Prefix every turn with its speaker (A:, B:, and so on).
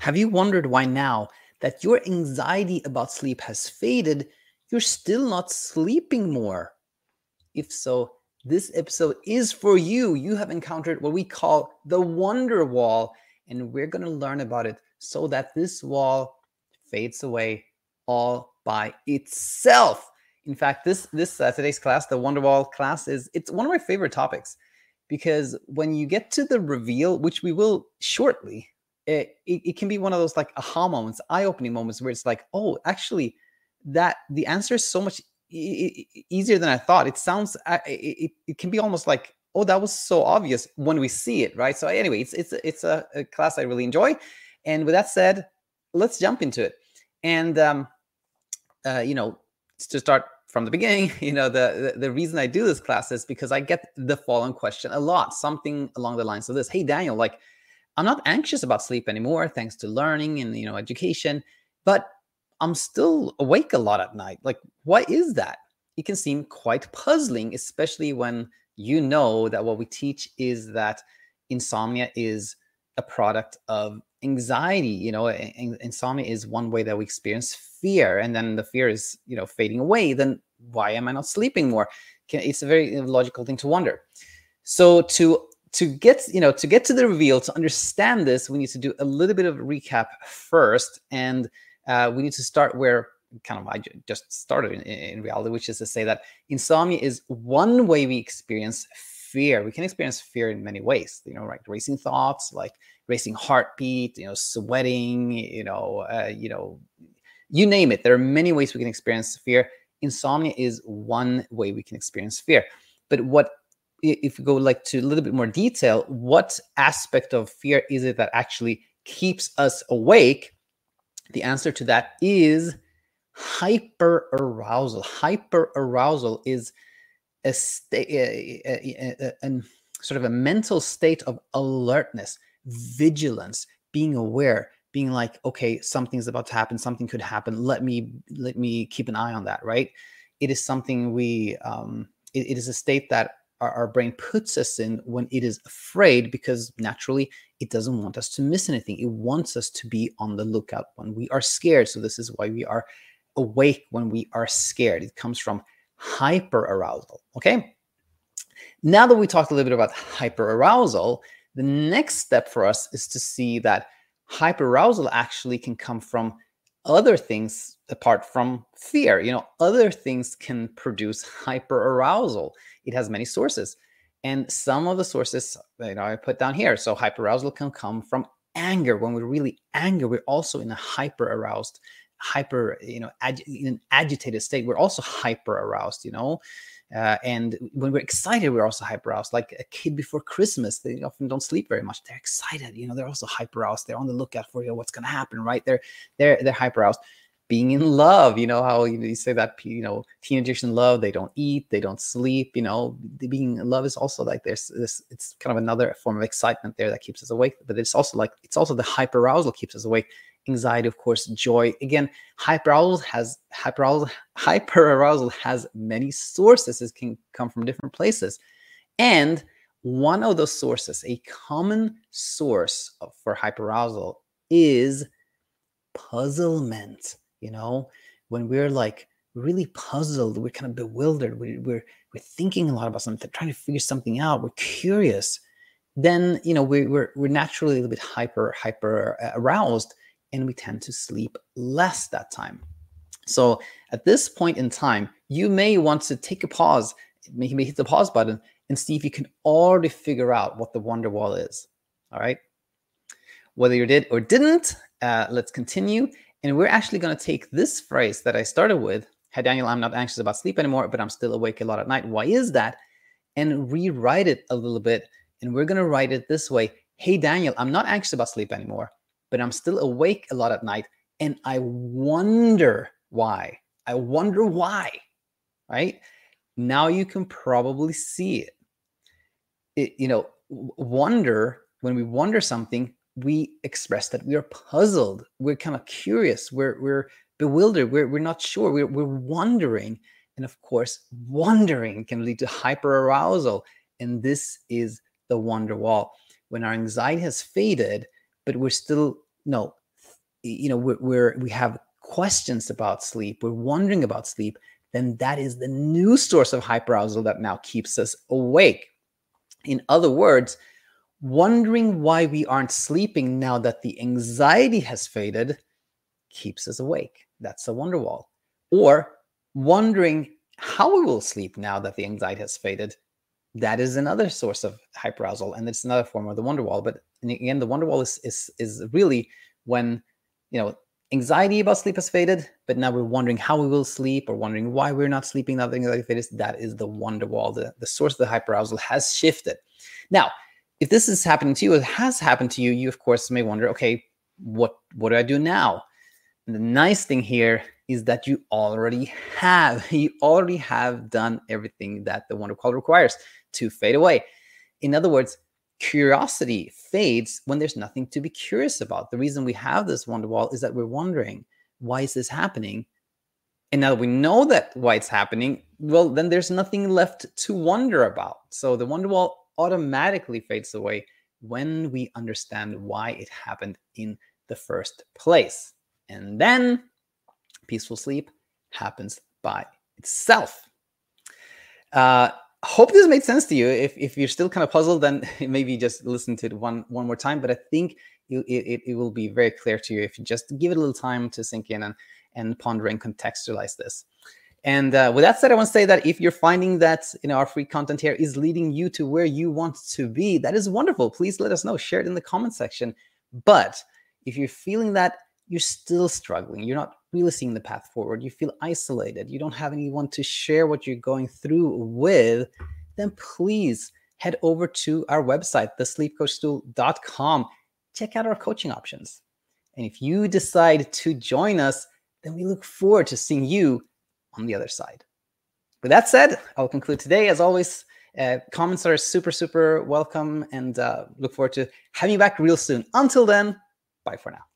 A: Have you wondered why now that your anxiety about sleep has faded, you're still not sleeping more? If so, this episode is for you. You have encountered what we call the wonder wall, and we're going to learn about it so that this wall fades away all by itself. In fact, this this uh, today's class, the wonder wall class, is it's one of my favorite topics because when you get to the reveal, which we will shortly, it, it, can be one of those like aha moments, eye-opening moments where it's like, oh, actually, that the answer is so much e- easier than I thought. It sounds, it, it can be almost like, oh, that was so obvious when we see it, right? So anyway, it's it's it's a, a class I really enjoy. And with that said, let's jump into it. And um, uh, you know, to start from the beginning, you know, the, the, the reason I do this class is because I get the following question a lot, something along the lines of this: Hey, Daniel, like, I'm not anxious about sleep anymore, thanks to learning and you know education, but I'm still awake a lot at night. Like, what is that? It can seem quite puzzling, especially when you know that what we teach is that insomnia is a product of anxiety. You know, insomnia is one way that we experience fear, and then the fear is, you know, fading away. Then why am I not sleeping more? It's a very logical thing to wonder. So to to get you know to get to the reveal to understand this we need to do a little bit of recap first and uh, we need to start where kind of I just started in, in, reality, which is to say that insomnia is one way we experience fear. We can experience fear in many ways, you know, right racing thoughts, like racing heartbeat, you know, sweating, you know, uh, you know, you name it. There are many ways we can experience fear. Insomnia is one way we can experience fear. But what if we go like to a little bit more detail, what aspect of fear is it that actually keeps us awake? The answer to that is hyper arousal. Hyper arousal is a, state, a, a, a, a, sort of a mental state of alertness, vigilance, being aware, being like, okay, something's about to happen, something could happen. Let me let me keep an eye on that. Right? It is something we. Um, it, it is a state that our, our brain puts us in when it is afraid because naturally it doesn't want us to miss anything. It wants us to be on the lookout when we are scared. So this is why we are awake when we are scared. It comes from hyper arousal. Okay. Now that we talked a little bit about hyper arousal, the next step for us is to see that hyper arousal actually can come from other things apart from fear. You know, other things can produce hyper arousal. It has many sources. And some of the sources you know, I put down here. So hyperarousal can come from anger. When we're really angry, we're also in a hyper aroused, hyper, you know, ag- in an agitated state. We're also hyper aroused, you know. Uh, and when we're excited, we're also hyper aroused. Like a kid before Christmas, they often don't sleep very much. They're excited, you know. They're also hyper aroused. They're on the lookout for you know, what's going to happen, right? They're they're they're hyper aroused being in love you know how you, say that you know teenagers in love they don't eat they don't sleep you know being in love is also like there's this it's kind of another form of excitement there that keeps us awake but it's also like it's also the hyperarousal keeps us awake. Anxiety of course joy again hyperarousal has hyperarousal hyperarousal has many sources it can come from different places. And one of those sources a common source of, for hyperarousal is puzzlement you know? When we're like really puzzled we're kind of bewildered we, are we're, we're thinking a lot about something trying to figure something out we're curious then you know we, we're we're naturally a little bit hyper hyper uh, aroused and we tend to sleep less that time. So at this point in time you may want to take a pause maybe hit the pause button and see if you can already figure out what the wonder wall is all right? Whether you did or didn't uh, let's continue and we're actually going to take this phrase that I started with, Hey, Daniel, I'm not anxious about sleep anymore, but I'm still awake a lot at night. Why is that? And rewrite it a little bit. And we're going to write it this way Hey, Daniel, I'm not anxious about sleep anymore, but I'm still awake a lot at night. And I wonder why. I wonder why. Right? Now you can probably see it. it you know, wonder, when we wonder something, we express that we are puzzled we're kind of curious we're we're bewildered we're, we're not sure we're, we're wondering and of course wondering can lead to hyper arousal and this is the wonder wall when our anxiety has faded but we're still no you know we're, we're we have questions about sleep, we're wondering about sleep, then that is the new source of hyperarousal that now keeps us awake. In other words, wondering why we aren't sleeping now that the anxiety has faded keeps us awake. That's the wonder wall. Or wondering how we will sleep now that the anxiety has faded. That is another source of hyperarousal, and it's another form of the wonder wall. But again, the wonder wall is is is really when you know anxiety about sleep has faded, but now we're wondering how we will sleep or wondering why we're not sleeping now that anxiety faded. That is the wonder wall. The, the source of the hyperarousal has shifted. Now, if this is happening to you, it has happened to you, you of course may wonder, okay, what what do I do now? And the nice thing here is that you already have, you already have done everything that the wonder wall requires to fade away. In other words, curiosity fades when there's nothing to be curious about. The reason we have this wonder wall is that we're wondering, why is this happening? And now we know that why it's happening, well, then there's nothing left to wonder about. So the wonder wall automatically fades away when we understand why it happened in the first place. And then peaceful sleep happens by itself. Uh, hope this made sense to you. If, if you're still kind of puzzled, then maybe just listen to it one one more time. But I think it, it, it will be very clear to you if you just give it a little time to sink in and, and ponder and contextualize this. And uh, with that said, I want to say that if you're finding that you know our free content here is leading you to where you want to be, that is wonderful. Please let us know. Share it in the comment section. But if you're feeling that you're still struggling, you're not really seeing the path forward, you feel isolated, you don't have anyone to share what you're going through with, then please head over to our website, thesleepcoachschool.com. Check out our coaching options. And if you decide to join us, then we look forward to seeing you on the other side. With that said, I'll conclude today. As always, uh, comments are super, super welcome and uh, look forward to having you back real soon. Until then, bye for now.